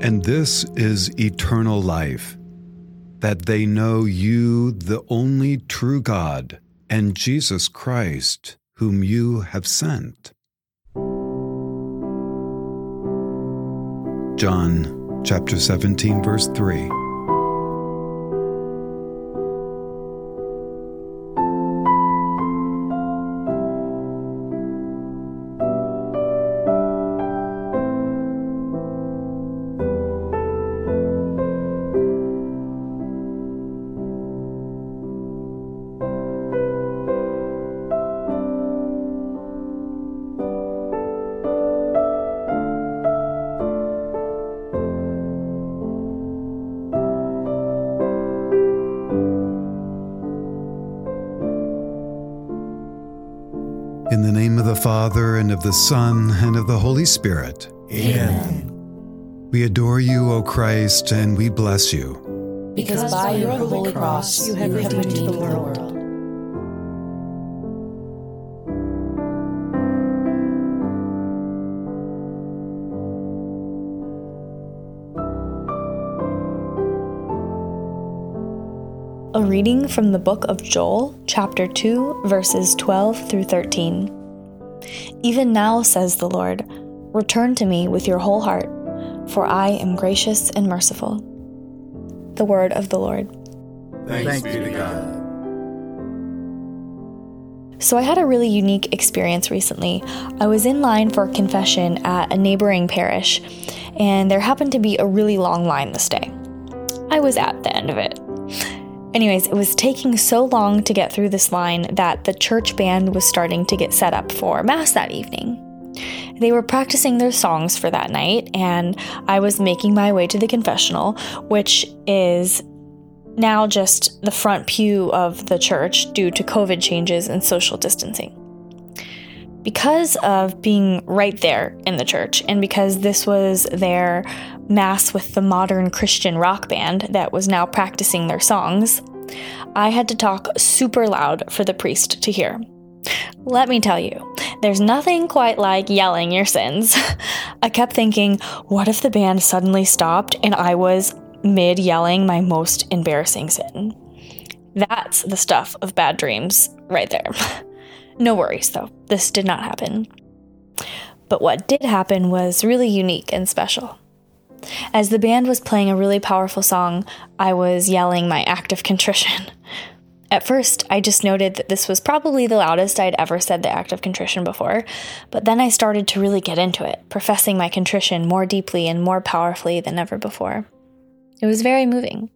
And this is eternal life, that they know you, the only true God, and Jesus Christ, whom you have sent. John chapter 17, verse 3. In the name of the Father, and of the Son, and of the Holy Spirit. Amen. We adore you, O Christ, and we bless you. Because by your holy cross you have redeemed the world. A reading from the book of Joel, chapter 2, verses 12 through 13. Even now, says the Lord, return to me with your whole heart, for I am gracious and merciful. The word of the Lord. Thanks, be to God. So, I had a really unique experience recently. I was in line for confession at a neighboring parish, and there happened to be a really long line this day. I was at the end of it. Anyways, it was taking so long to get through this line that the church band was starting to get set up for Mass that evening. They were practicing their songs for that night, and I was making my way to the confessional, which is now just the front pew of the church due to COVID changes and social distancing. Because of being right there in the church, and because this was their mass with the modern Christian rock band that was now practicing their songs, I had to talk super loud for the priest to hear. Let me tell you, there's nothing quite like yelling your sins. I kept thinking, what if the band suddenly stopped and I was mid yelling my most embarrassing sin? That's the stuff of bad dreams right there. no worries though, this did not happen. But what did happen was really unique and special. As the band was playing a really powerful song, I was yelling my act of contrition. At first, I just noted that this was probably the loudest I'd ever said the act of contrition before, but then I started to really get into it, professing my contrition more deeply and more powerfully than ever before. It was very moving.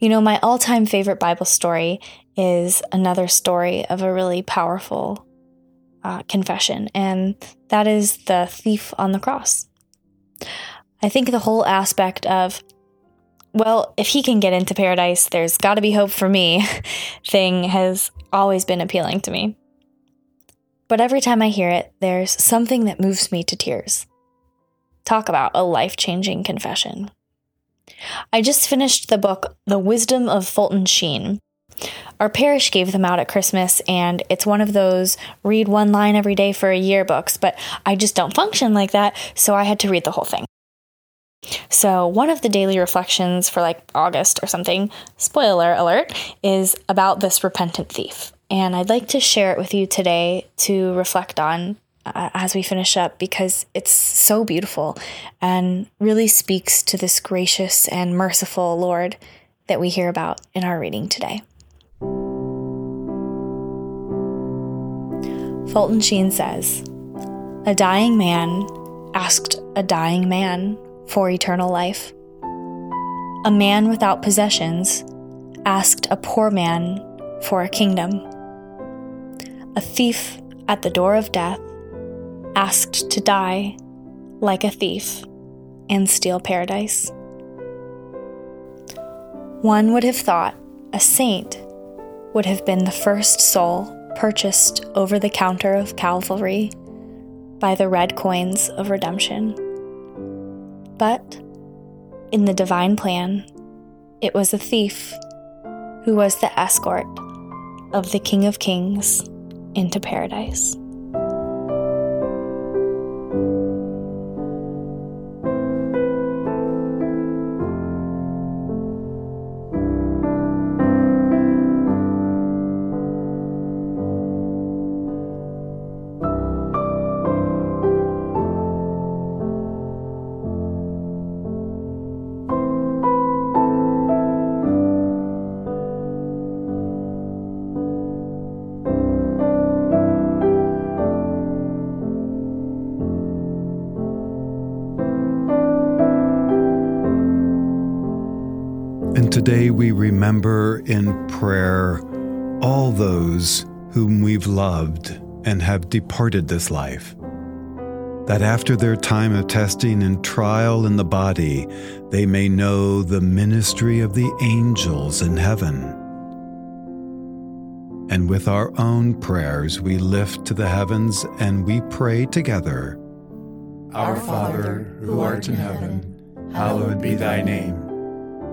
You know, my all time favorite Bible story is another story of a really powerful uh, confession, and that is the thief on the cross. I think the whole aspect of, well, if he can get into paradise, there's got to be hope for me thing has always been appealing to me. But every time I hear it, there's something that moves me to tears. Talk about a life changing confession. I just finished the book, The Wisdom of Fulton Sheen. Our parish gave them out at Christmas, and it's one of those read one line every day for a year books, but I just don't function like that, so I had to read the whole thing. So, one of the daily reflections for like August or something, spoiler alert, is about this repentant thief. And I'd like to share it with you today to reflect on uh, as we finish up because it's so beautiful and really speaks to this gracious and merciful Lord that we hear about in our reading today. Fulton Sheen says A dying man asked a dying man for eternal life. A man without possessions asked a poor man for a kingdom. A thief at the door of death asked to die like a thief and steal paradise. One would have thought a saint would have been the first soul purchased over the counter of Calvary by the red coins of redemption. But in the divine plan, it was a thief who was the escort of the King of Kings into paradise. Today we remember in prayer all those whom we've loved and have departed this life. That after their time of testing and trial in the body, they may know the ministry of the angels in heaven. And with our own prayers, we lift to the heavens and we pray together. Our Father, who art in heaven, hallowed be thy name.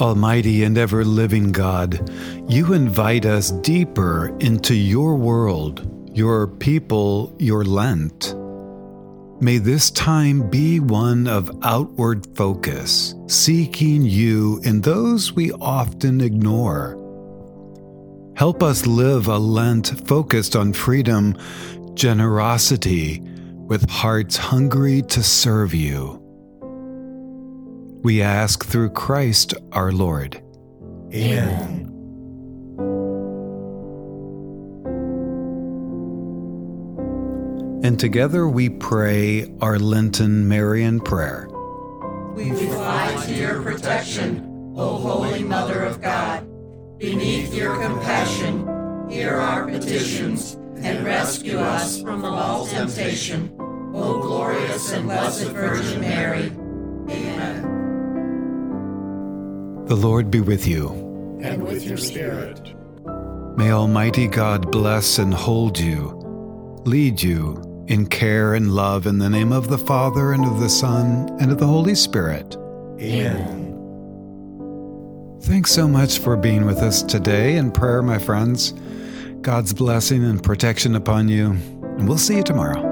Almighty and ever living God, you invite us deeper into your world, your people, your Lent. May this time be one of outward focus, seeking you in those we often ignore. Help us live a Lent focused on freedom, generosity, with hearts hungry to serve you. We ask through Christ our Lord. Amen. And together we pray our Lenten Marian prayer. We fly to your protection, O Holy Mother of God. Beneath your compassion, hear our petitions and rescue us from all temptation. O glorious and blessed Virgin Mary. The Lord be with you. And with your spirit. May Almighty God bless and hold you, lead you in care and love in the name of the Father and of the Son and of the Holy Spirit. Amen. Thanks so much for being with us today in prayer, my friends. God's blessing and protection upon you, and we'll see you tomorrow.